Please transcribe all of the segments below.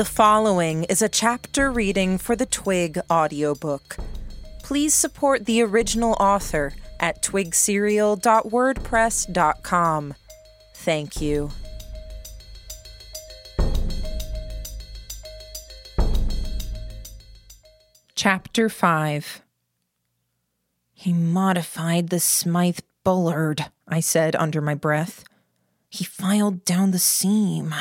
The following is a chapter reading for the Twig audiobook. Please support the original author at twigserial.wordpress.com. Thank you. Chapter 5 He modified the Smythe Bullard, I said under my breath. He filed down the seam.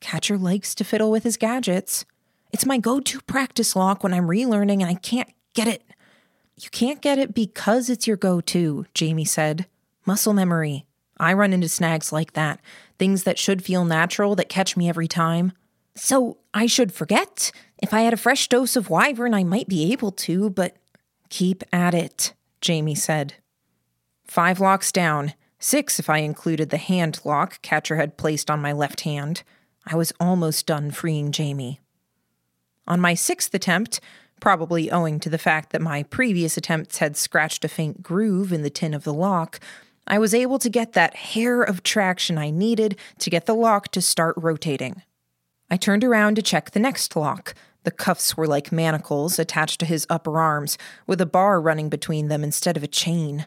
Catcher likes to fiddle with his gadgets. It's my go to practice lock when I'm relearning and I can't get it. You can't get it because it's your go to, Jamie said. Muscle memory. I run into snags like that, things that should feel natural that catch me every time. So I should forget? If I had a fresh dose of wyvern, I might be able to, but keep at it, Jamie said. Five locks down, six if I included the hand lock Catcher had placed on my left hand. I was almost done freeing Jamie. On my sixth attempt, probably owing to the fact that my previous attempts had scratched a faint groove in the tin of the lock, I was able to get that hair of traction I needed to get the lock to start rotating. I turned around to check the next lock. The cuffs were like manacles attached to his upper arms, with a bar running between them instead of a chain.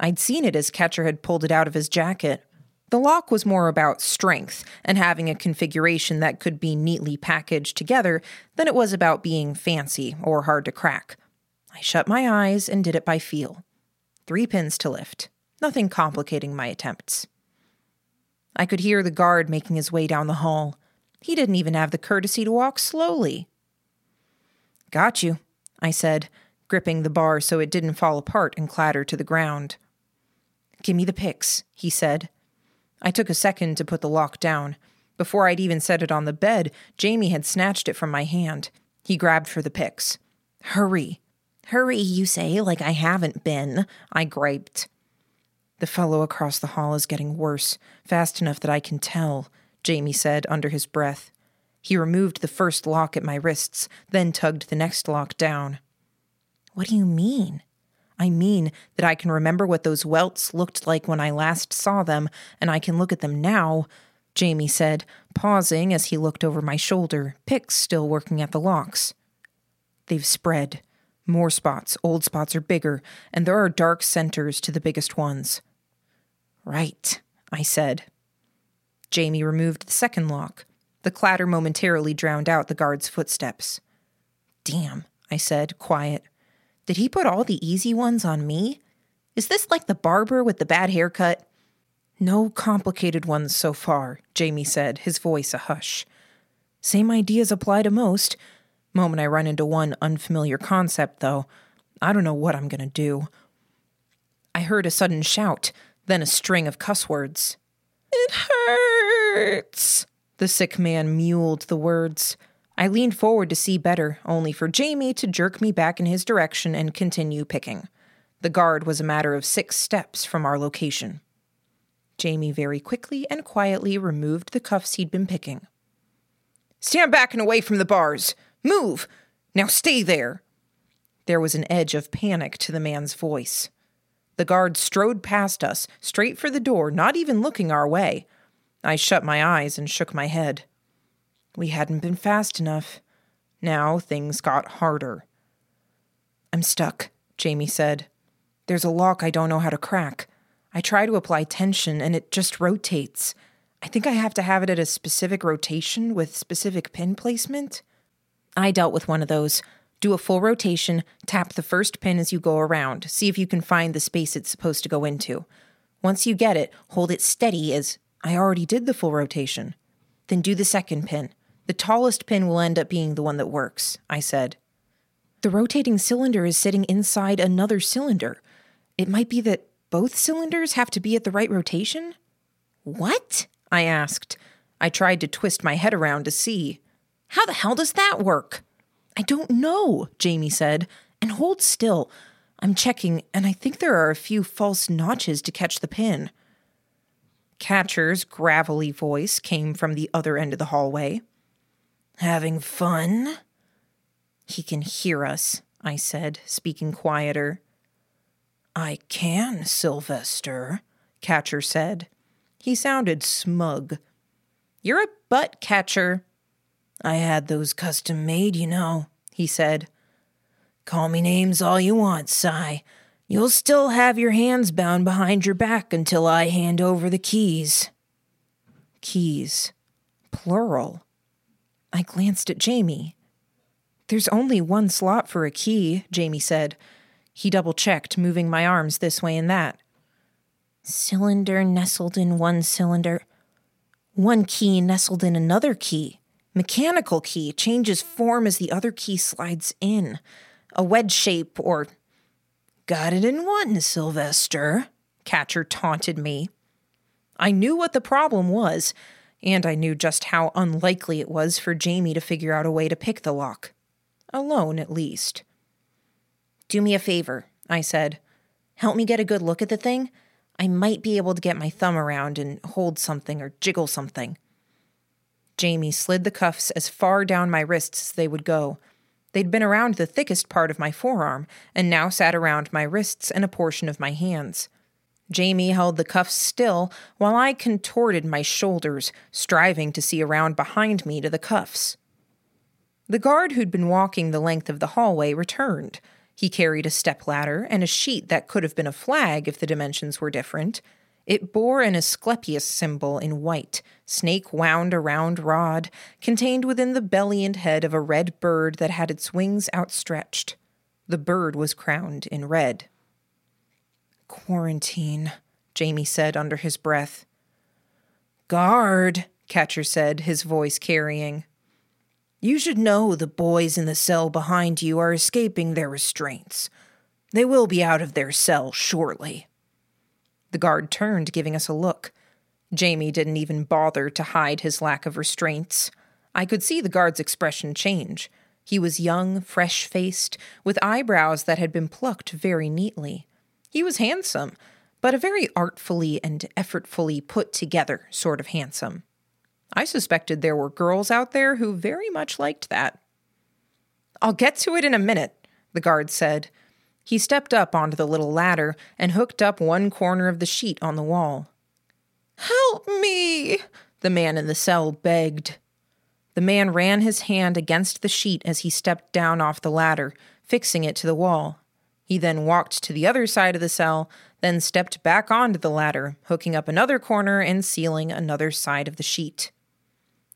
I'd seen it as Catcher had pulled it out of his jacket. The lock was more about strength and having a configuration that could be neatly packaged together than it was about being fancy or hard to crack. I shut my eyes and did it by feel. Three pins to lift, nothing complicating my attempts. I could hear the guard making his way down the hall. He didn't even have the courtesy to walk slowly. Got you, I said, gripping the bar so it didn't fall apart and clatter to the ground. Give me the picks, he said, I took a second to put the lock down. Before I'd even set it on the bed, Jamie had snatched it from my hand. He grabbed for the picks. Hurry. Hurry, you say, like I haven't been, I griped. The fellow across the hall is getting worse, fast enough that I can tell, Jamie said under his breath. He removed the first lock at my wrists, then tugged the next lock down. What do you mean? I mean that I can remember what those welts looked like when I last saw them, and I can look at them now, Jamie said, pausing as he looked over my shoulder, picks still working at the locks. They've spread. More spots, old spots are bigger, and there are dark centers to the biggest ones. Right, I said. Jamie removed the second lock. The clatter momentarily drowned out the guard's footsteps. Damn, I said, quiet. Did he put all the easy ones on me? Is this like the barber with the bad haircut? No complicated ones so far, Jamie said, his voice a hush. Same ideas apply to most. Moment I run into one unfamiliar concept, though, I don't know what I'm to do. I heard a sudden shout, then a string of cuss words. It hurts, the sick man mewled the words. I leaned forward to see better, only for Jamie to jerk me back in his direction and continue picking. The guard was a matter of six steps from our location. Jamie very quickly and quietly removed the cuffs he'd been picking. Stand back and away from the bars! Move! Now stay there! There was an edge of panic to the man's voice. The guard strode past us, straight for the door, not even looking our way. I shut my eyes and shook my head. We hadn't been fast enough. Now things got harder. I'm stuck, Jamie said. There's a lock I don't know how to crack. I try to apply tension and it just rotates. I think I have to have it at a specific rotation with specific pin placement. I dealt with one of those. Do a full rotation, tap the first pin as you go around, see if you can find the space it's supposed to go into. Once you get it, hold it steady as I already did the full rotation. Then do the second pin. The tallest pin will end up being the one that works, I said. The rotating cylinder is sitting inside another cylinder. It might be that both cylinders have to be at the right rotation? What? I asked. I tried to twist my head around to see. How the hell does that work? I don't know, Jamie said. And hold still. I'm checking, and I think there are a few false notches to catch the pin. Catcher's gravelly voice came from the other end of the hallway. Having fun? He can hear us, I said, speaking quieter. I can, Sylvester, Catcher said. He sounded smug. You're a butt catcher. I had those custom made, you know, he said. Call me names all you want, Sy. You'll still have your hands bound behind your back until I hand over the keys. Keys. Plural. I glanced at Jamie. There's only one slot for a key, Jamie said. He double checked, moving my arms this way and that. Cylinder nestled in one cylinder. One key nestled in another key. Mechanical key changes form as the other key slides in. A wedge shape or Got it in one, Sylvester, Catcher taunted me. I knew what the problem was, and I knew just how unlikely it was for Jamie to figure out a way to pick the lock. Alone, at least. Do me a favor, I said. Help me get a good look at the thing. I might be able to get my thumb around and hold something or jiggle something. Jamie slid the cuffs as far down my wrists as they would go, They'd been around the thickest part of my forearm, and now sat around my wrists and a portion of my hands. Jamie held the cuffs still while I contorted my shoulders, striving to see around behind me to the cuffs. The guard who'd been walking the length of the hallway returned. He carried a stepladder and a sheet that could have been a flag if the dimensions were different. It bore an Asclepius symbol in white, snake wound around rod, contained within the belly and head of a red bird that had its wings outstretched. The bird was crowned in red. Quarantine, Jamie said under his breath. Guard, Catcher said, his voice carrying. You should know the boys in the cell behind you are escaping their restraints. They will be out of their cell shortly. The guard turned, giving us a look. Jamie didn't even bother to hide his lack of restraints. I could see the guard's expression change. He was young, fresh faced, with eyebrows that had been plucked very neatly. He was handsome, but a very artfully and effortfully put together sort of handsome. I suspected there were girls out there who very much liked that. I'll get to it in a minute, the guard said, he stepped up onto the little ladder and hooked up one corner of the sheet on the wall. Help me! The man in the cell begged. The man ran his hand against the sheet as he stepped down off the ladder, fixing it to the wall. He then walked to the other side of the cell, then stepped back onto the ladder, hooking up another corner and sealing another side of the sheet.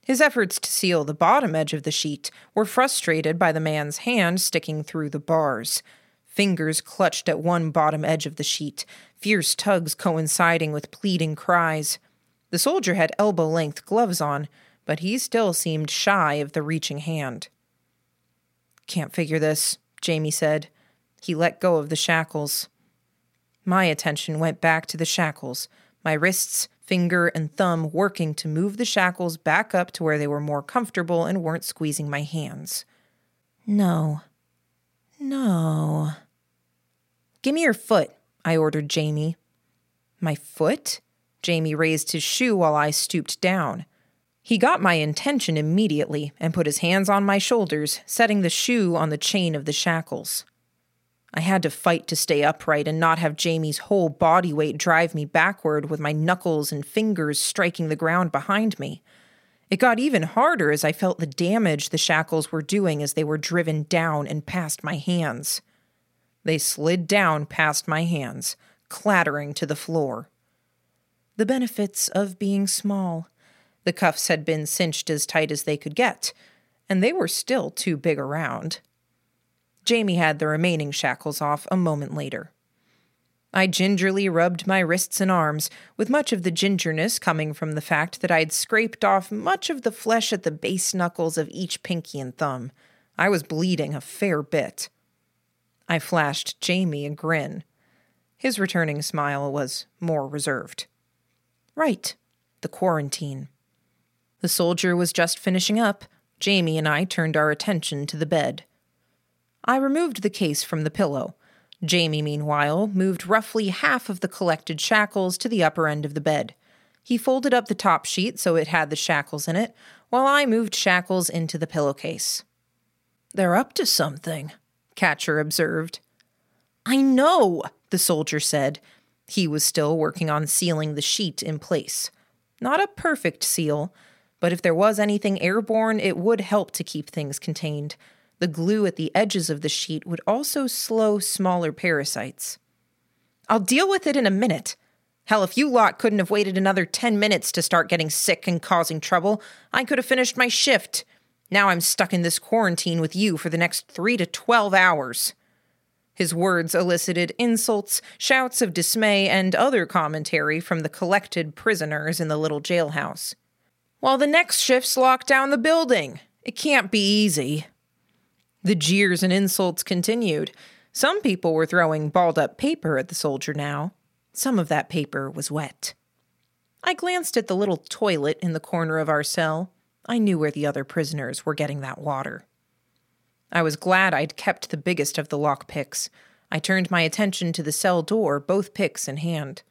His efforts to seal the bottom edge of the sheet were frustrated by the man's hand sticking through the bars. Fingers clutched at one bottom edge of the sheet, fierce tugs coinciding with pleading cries. The soldier had elbow length gloves on, but he still seemed shy of the reaching hand. Can't figure this, Jamie said. He let go of the shackles. My attention went back to the shackles, my wrists, finger, and thumb working to move the shackles back up to where they were more comfortable and weren't squeezing my hands. No. No. Give me your foot, I ordered Jamie. My foot? Jamie raised his shoe while I stooped down. He got my intention immediately and put his hands on my shoulders, setting the shoe on the chain of the shackles. I had to fight to stay upright and not have Jamie's whole body weight drive me backward with my knuckles and fingers striking the ground behind me. It got even harder as I felt the damage the shackles were doing as they were driven down and past my hands. They slid down past my hands, clattering to the floor. The benefits of being small. The cuffs had been cinched as tight as they could get, and they were still too big around. Jamie had the remaining shackles off a moment later. I gingerly rubbed my wrists and arms, with much of the gingerness coming from the fact that I'd scraped off much of the flesh at the base knuckles of each pinky and thumb. I was bleeding a fair bit. I flashed Jamie a grin. His returning smile was more reserved. Right, the quarantine. The soldier was just finishing up. Jamie and I turned our attention to the bed. I removed the case from the pillow. Jamie, meanwhile, moved roughly half of the collected shackles to the upper end of the bed. He folded up the top sheet so it had the shackles in it, while I moved shackles into the pillowcase. They're up to something, Catcher observed. I know, the soldier said. He was still working on sealing the sheet in place. Not a perfect seal, but if there was anything airborne, it would help to keep things contained. The glue at the edges of the sheet would also slow smaller parasites. I'll deal with it in a minute. Hell, if you lot couldn't have waited another 10 minutes to start getting sick and causing trouble, I could have finished my shift. Now I'm stuck in this quarantine with you for the next three to 12 hours. His words elicited insults, shouts of dismay, and other commentary from the collected prisoners in the little jailhouse. While the next shift's locked down the building. It can't be easy. The jeers and insults continued. Some people were throwing balled up paper at the soldier now. Some of that paper was wet. I glanced at the little toilet in the corner of our cell. I knew where the other prisoners were getting that water. I was glad I'd kept the biggest of the lock picks. I turned my attention to the cell door, both picks in hand.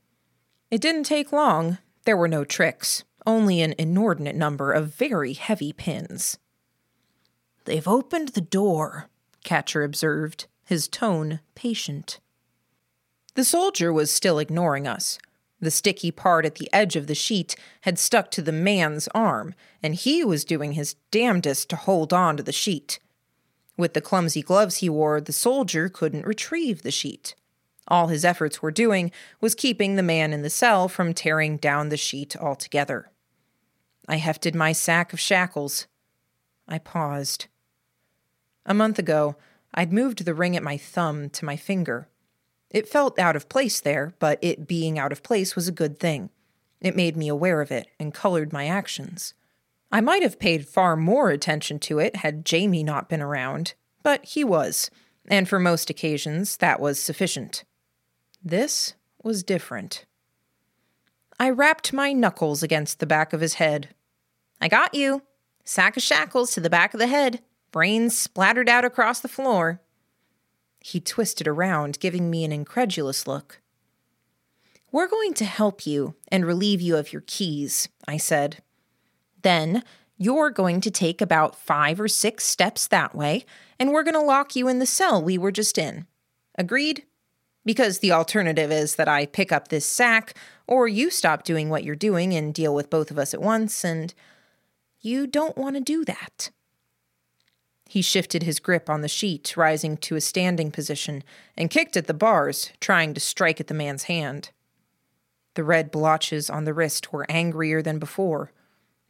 It didn't take long. There were no tricks, only an inordinate number of very heavy pins. They've opened the door, Catcher observed, his tone patient. The soldier was still ignoring us. The sticky part at the edge of the sheet had stuck to the man's arm, and he was doing his damnedest to hold on to the sheet. With the clumsy gloves he wore, the soldier couldn't retrieve the sheet. All his efforts were doing was keeping the man in the cell from tearing down the sheet altogether. I hefted my sack of shackles. I paused. A month ago, I'd moved the ring at my thumb to my finger. It felt out of place there, but it being out of place was a good thing. It made me aware of it and colored my actions. I might have paid far more attention to it had Jamie not been around, but he was, and for most occasions that was sufficient. This was different. I rapped my knuckles against the back of his head. I got you. Sack of shackles to the back of the head. Brains splattered out across the floor. He twisted around, giving me an incredulous look. We're going to help you and relieve you of your keys, I said. Then you're going to take about five or six steps that way, and we're going to lock you in the cell we were just in. Agreed? Because the alternative is that I pick up this sack, or you stop doing what you're doing and deal with both of us at once, and you don't want to do that. He shifted his grip on the sheet, rising to a standing position, and kicked at the bars, trying to strike at the man's hand. The red blotches on the wrist were angrier than before.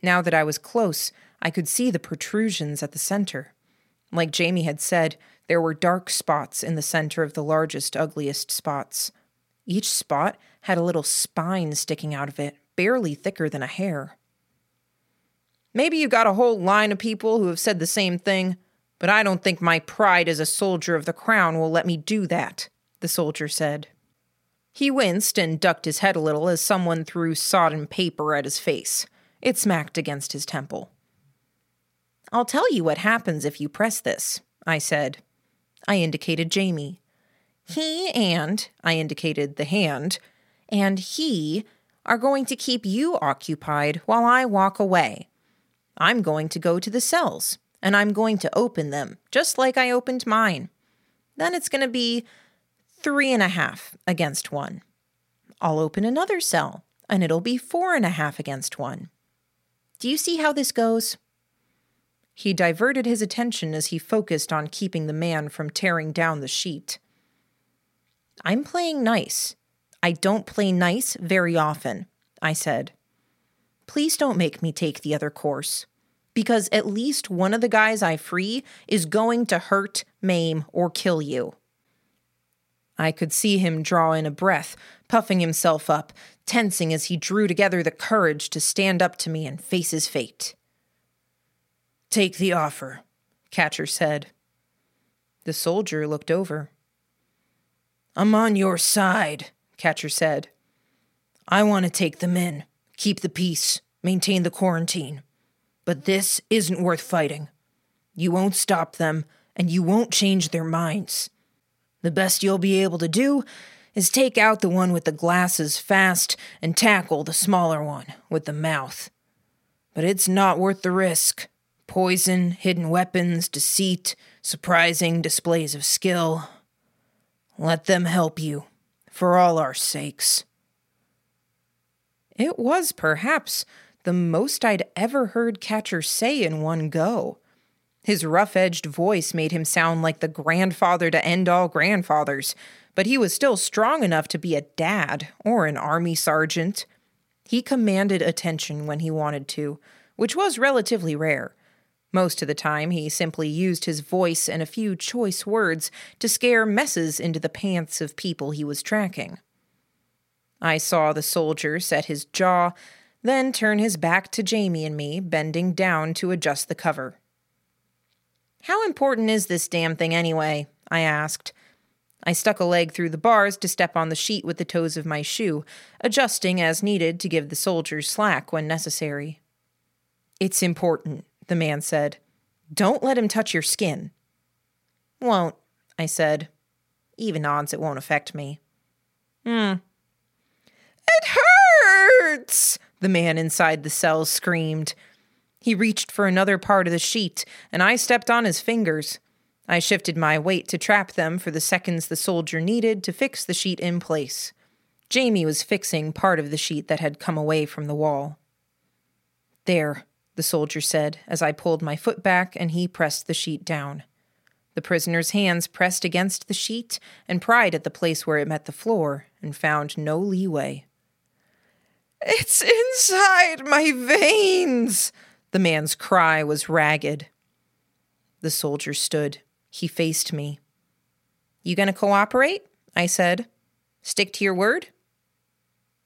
Now that I was close, I could see the protrusions at the center. Like Jamie had said, there were dark spots in the center of the largest, ugliest spots. Each spot had a little spine sticking out of it, barely thicker than a hair. Maybe you got a whole line of people who have said the same thing, but I don't think my pride as a soldier of the crown will let me do that, the soldier said. He winced and ducked his head a little as someone threw sodden paper at his face. It smacked against his temple. I'll tell you what happens if you press this, I said. I indicated Jamie. He and, I indicated the hand, and he are going to keep you occupied while I walk away. I'm going to go to the cells and I'm going to open them, just like I opened mine. Then it's going to be three and a half against one. I'll open another cell, and it'll be four and a half against one. Do you see how this goes? He diverted his attention as he focused on keeping the man from tearing down the sheet. I'm playing nice. I don't play nice very often, I said. Please don't make me take the other course because at least one of the guys I free is going to hurt, maim, or kill you. I could see him draw in a breath, puffing himself up, tensing as he drew together the courage to stand up to me and face his fate. Take the offer, Catcher said. The soldier looked over. I'm on your side, Catcher said. I want to take them in, keep the peace, maintain the quarantine. But this isn't worth fighting. You won't stop them, and you won't change their minds. The best you'll be able to do is take out the one with the glasses fast and tackle the smaller one with the mouth. But it's not worth the risk. Poison, hidden weapons, deceit, surprising displays of skill. Let them help you, for all our sakes. It was perhaps the most I'd ever heard Catcher say in one go. His rough edged voice made him sound like the grandfather to end all grandfathers, but he was still strong enough to be a dad or an army sergeant. He commanded attention when he wanted to, which was relatively rare. Most of the time, he simply used his voice and a few choice words to scare messes into the pants of people he was tracking. I saw the soldier set his jaw, then turn his back to Jamie and me, bending down to adjust the cover. How important is this damn thing anyway? I asked. I stuck a leg through the bars to step on the sheet with the toes of my shoe, adjusting as needed to give the soldiers slack when necessary. It's important, the man said. Don't let him touch your skin. Won't, I said. Even odds it won't affect me. Hmm. It hurts! The man inside the cell screamed. He reached for another part of the sheet, and I stepped on his fingers. I shifted my weight to trap them for the seconds the soldier needed to fix the sheet in place. Jamie was fixing part of the sheet that had come away from the wall. There, the soldier said as I pulled my foot back and he pressed the sheet down. The prisoner's hands pressed against the sheet and pried at the place where it met the floor and found no leeway. It's inside my veins, the man's cry was ragged. The soldier stood. He faced me. You gonna cooperate? I said. Stick to your word?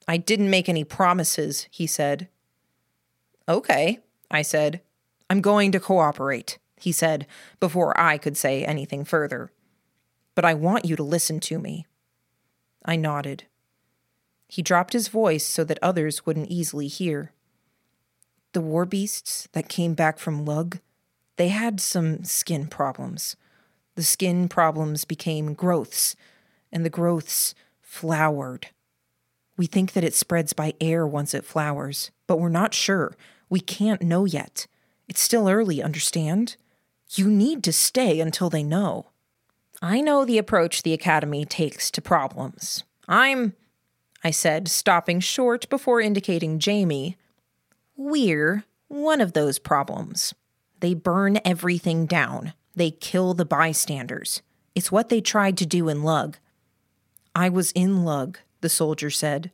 I didn't make any promises, he said. Okay, I said. I'm going to cooperate, he said, before I could say anything further. But I want you to listen to me. I nodded. He dropped his voice so that others wouldn't easily hear the war beasts that came back from Lugh, they had some skin problems. The skin problems became growths, and the growths flowered. We think that it spreads by air once it flowers, but we're not sure. We can't know yet. It's still early, understand? You need to stay until they know. I know the approach the Academy takes to problems. I'm. I said, stopping short before indicating Jamie, we're one of those problems. They burn everything down, they kill the bystanders. It's what they tried to do in Lugh. I was in Lugh, the soldier said.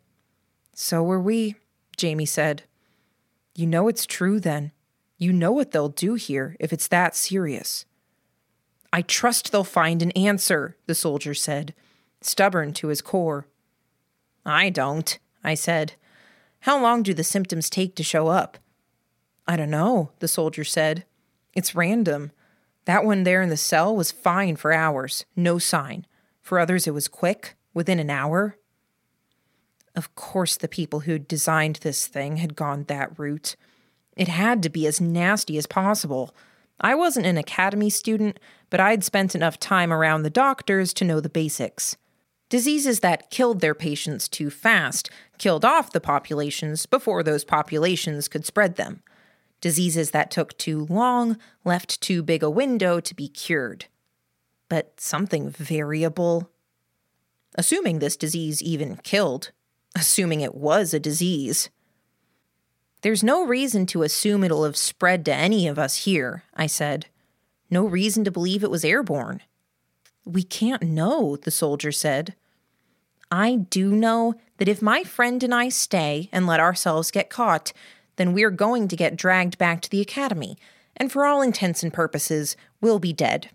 So were we, Jamie said. You know it's true then. You know what they'll do here if it's that serious. I trust they'll find an answer, the soldier said, stubborn to his core. I don't, I said. How long do the symptoms take to show up? I don't know, the soldier said. It's random. That one there in the cell was fine for hours, no sign. For others, it was quick, within an hour. Of course, the people who designed this thing had gone that route. It had to be as nasty as possible. I wasn't an academy student, but I'd spent enough time around the doctors to know the basics. Diseases that killed their patients too fast killed off the populations before those populations could spread them. Diseases that took too long left too big a window to be cured. But something variable. Assuming this disease even killed, assuming it was a disease. There's no reason to assume it'll have spread to any of us here, I said. No reason to believe it was airborne. We can't know, the soldier said. I do know that if my friend and I stay and let ourselves get caught, then we're going to get dragged back to the academy, and for all intents and purposes, we'll be dead.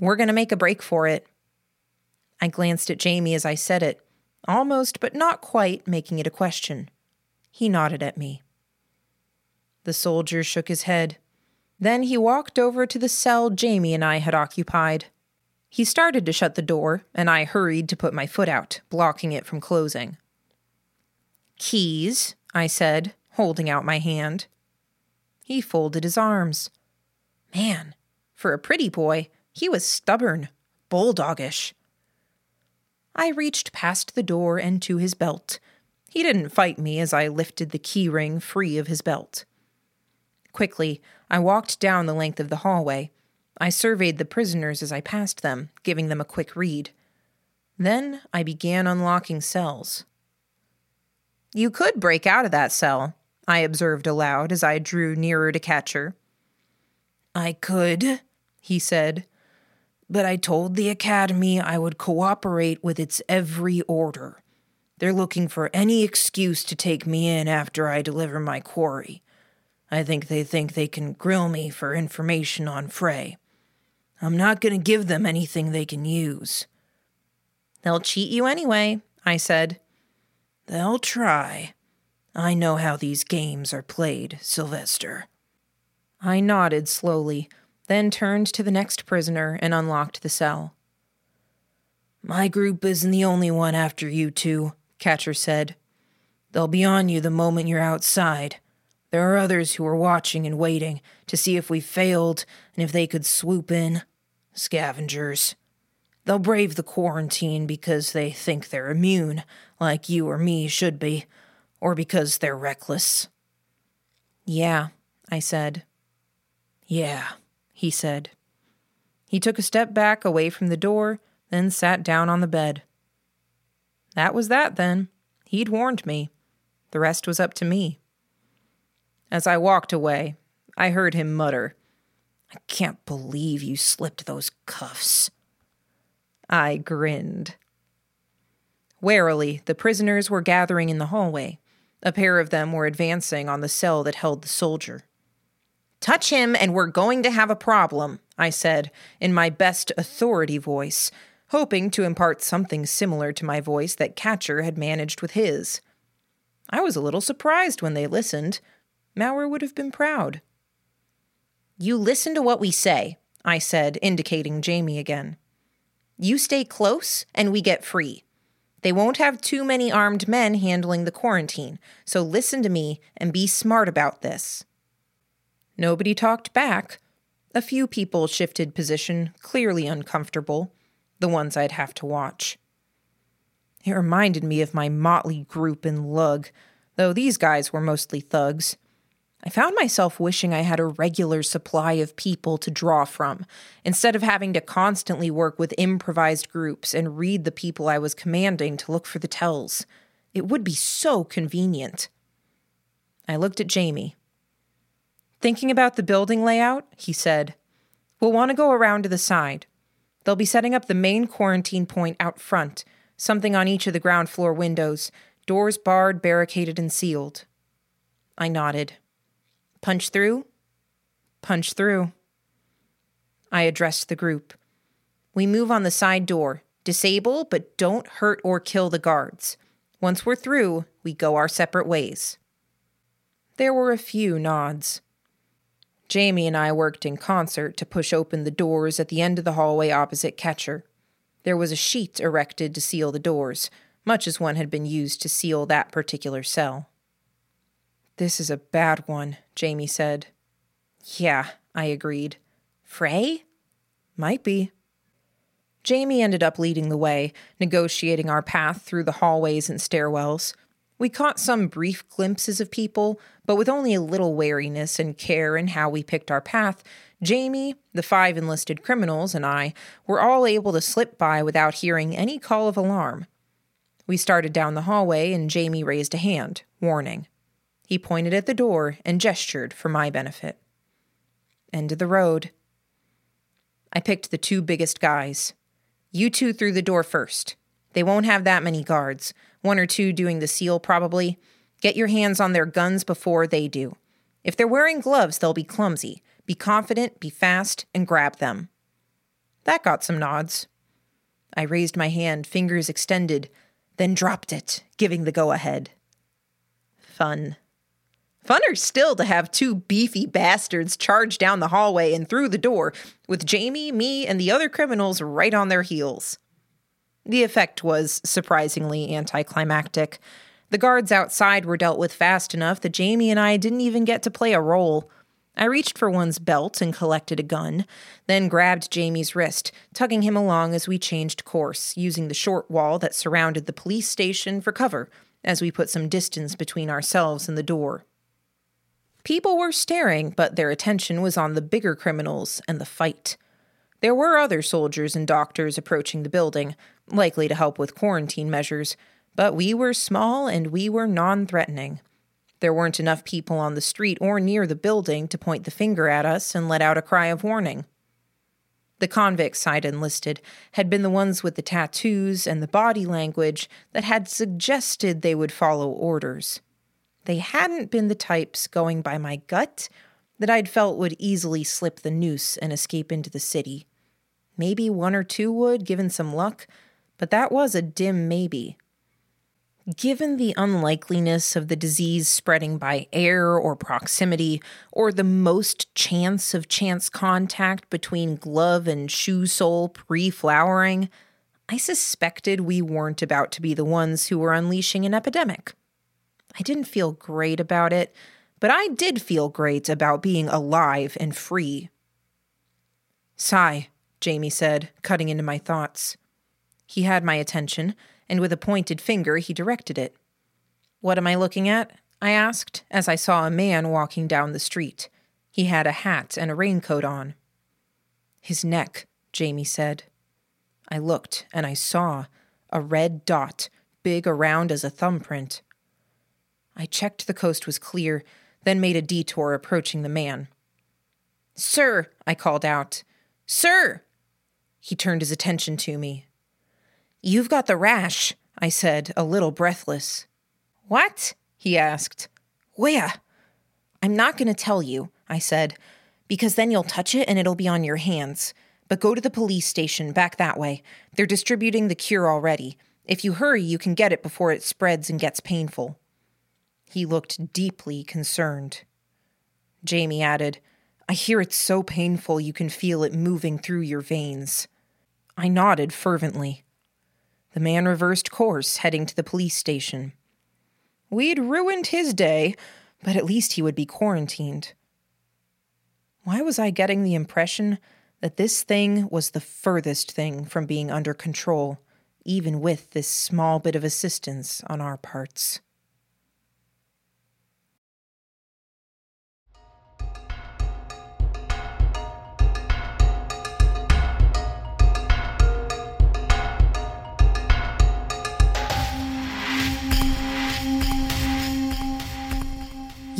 We're going to make a break for it. I glanced at Jamie as I said it, almost but not quite making it a question. He nodded at me. The soldier shook his head. Then he walked over to the cell Jamie and I had occupied. He started to shut the door, and I hurried to put my foot out, blocking it from closing. Keys, I said, holding out my hand. He folded his arms. Man, for a pretty boy, he was stubborn, bulldogish. I reached past the door and to his belt. He didn't fight me as I lifted the key ring free of his belt. Quickly, I walked down the length of the hallway, I surveyed the prisoners as I passed them, giving them a quick read. Then I began unlocking cells. You could break out of that cell, I observed aloud as I drew nearer to Catcher. I could, he said, but I told the Academy I would cooperate with its every order. They're looking for any excuse to take me in after I deliver my quarry. I think they think they can grill me for information on Fray. I'm not going to give them anything they can use. They'll cheat you anyway, I said. They'll try. I know how these games are played, Sylvester. I nodded slowly, then turned to the next prisoner and unlocked the cell. My group isn't the only one after you two, Catcher said. They'll be on you the moment you're outside. There are others who are watching and waiting to see if we failed and if they could swoop in. Scavengers. They'll brave the quarantine because they think they're immune, like you or me should be, or because they're reckless. Yeah, I said. Yeah, he said. He took a step back away from the door, then sat down on the bed. That was that, then. He'd warned me. The rest was up to me. As I walked away, I heard him mutter, I can't believe you slipped those cuffs. I grinned. Warily, the prisoners were gathering in the hallway. A pair of them were advancing on the cell that held the soldier. Touch him, and we're going to have a problem, I said, in my best authority voice, hoping to impart something similar to my voice that Catcher had managed with his. I was a little surprised when they listened. Mauer would have been proud. You listen to what we say, I said, indicating Jamie again. You stay close, and we get free. They won't have too many armed men handling the quarantine, so listen to me and be smart about this. Nobody talked back. A few people shifted position, clearly uncomfortable, the ones I'd have to watch. It reminded me of my motley group in Lugh, though these guys were mostly thugs. I found myself wishing I had a regular supply of people to draw from, instead of having to constantly work with improvised groups and read the people I was commanding to look for the tells. It would be so convenient. I looked at Jamie. Thinking about the building layout, he said, We'll want to go around to the side. They'll be setting up the main quarantine point out front, something on each of the ground floor windows, doors barred, barricaded, and sealed. I nodded. Punch through? Punch through. I addressed the group. We move on the side door. Disable, but don't hurt or kill the guards. Once we're through, we go our separate ways. There were a few nods. Jamie and I worked in concert to push open the doors at the end of the hallway opposite Catcher. There was a sheet erected to seal the doors, much as one had been used to seal that particular cell. This is a bad one, Jamie said. Yeah, I agreed. Fray? Might be. Jamie ended up leading the way, negotiating our path through the hallways and stairwells. We caught some brief glimpses of people, but with only a little wariness and care in how we picked our path, Jamie, the five enlisted criminals, and I were all able to slip by without hearing any call of alarm. We started down the hallway, and Jamie raised a hand, warning. He pointed at the door and gestured for my benefit. End of the road. I picked the two biggest guys. You two through the door first. They won't have that many guards, one or two doing the seal probably. Get your hands on their guns before they do. If they're wearing gloves, they'll be clumsy. Be confident, be fast, and grab them. That got some nods. I raised my hand, fingers extended, then dropped it, giving the go ahead. Fun. Funner still to have two beefy bastards charge down the hallway and through the door, with Jamie, me, and the other criminals right on their heels. The effect was surprisingly anticlimactic. The guards outside were dealt with fast enough that Jamie and I didn't even get to play a role. I reached for one's belt and collected a gun, then grabbed Jamie's wrist, tugging him along as we changed course, using the short wall that surrounded the police station for cover as we put some distance between ourselves and the door. People were staring, but their attention was on the bigger criminals and the fight. There were other soldiers and doctors approaching the building, likely to help with quarantine measures, but we were small and we were non threatening. There weren't enough people on the street or near the building to point the finger at us and let out a cry of warning. The convicts I'd enlisted had been the ones with the tattoos and the body language that had suggested they would follow orders. They hadn't been the types going by my gut that I'd felt would easily slip the noose and escape into the city. Maybe one or two would, given some luck, but that was a dim maybe. Given the unlikeliness of the disease spreading by air or proximity, or the most chance of chance contact between glove and shoe sole pre flowering, I suspected we weren't about to be the ones who were unleashing an epidemic. I didn't feel great about it, but I did feel great about being alive and free. Sy, Jamie said, cutting into my thoughts. He had my attention and with a pointed finger he directed it. What am I looking at? I asked as I saw a man walking down the street. He had a hat and a raincoat on. His neck, Jamie said. I looked and I saw a red dot, big around as a thumbprint. I checked the coast was clear, then made a detour approaching the man. Sir, I called out. Sir! He turned his attention to me. You've got the rash, I said, a little breathless. What? he asked. Where? I'm not going to tell you, I said, because then you'll touch it and it'll be on your hands. But go to the police station back that way. They're distributing the cure already. If you hurry, you can get it before it spreads and gets painful. He looked deeply concerned. Jamie added, I hear it's so painful you can feel it moving through your veins. I nodded fervently. The man reversed course, heading to the police station. We'd ruined his day, but at least he would be quarantined. Why was I getting the impression that this thing was the furthest thing from being under control, even with this small bit of assistance on our parts?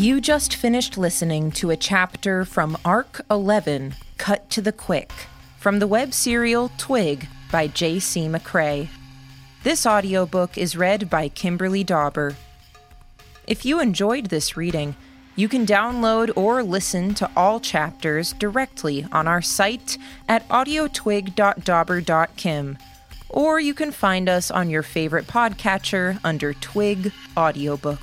You just finished listening to a chapter from Arc 11, Cut to the Quick, from the web serial Twig by J.C. McCrae. This audiobook is read by Kimberly Dauber. If you enjoyed this reading, you can download or listen to all chapters directly on our site at audiotwig.dauber.kim, or you can find us on your favorite podcatcher under Twig Audiobook.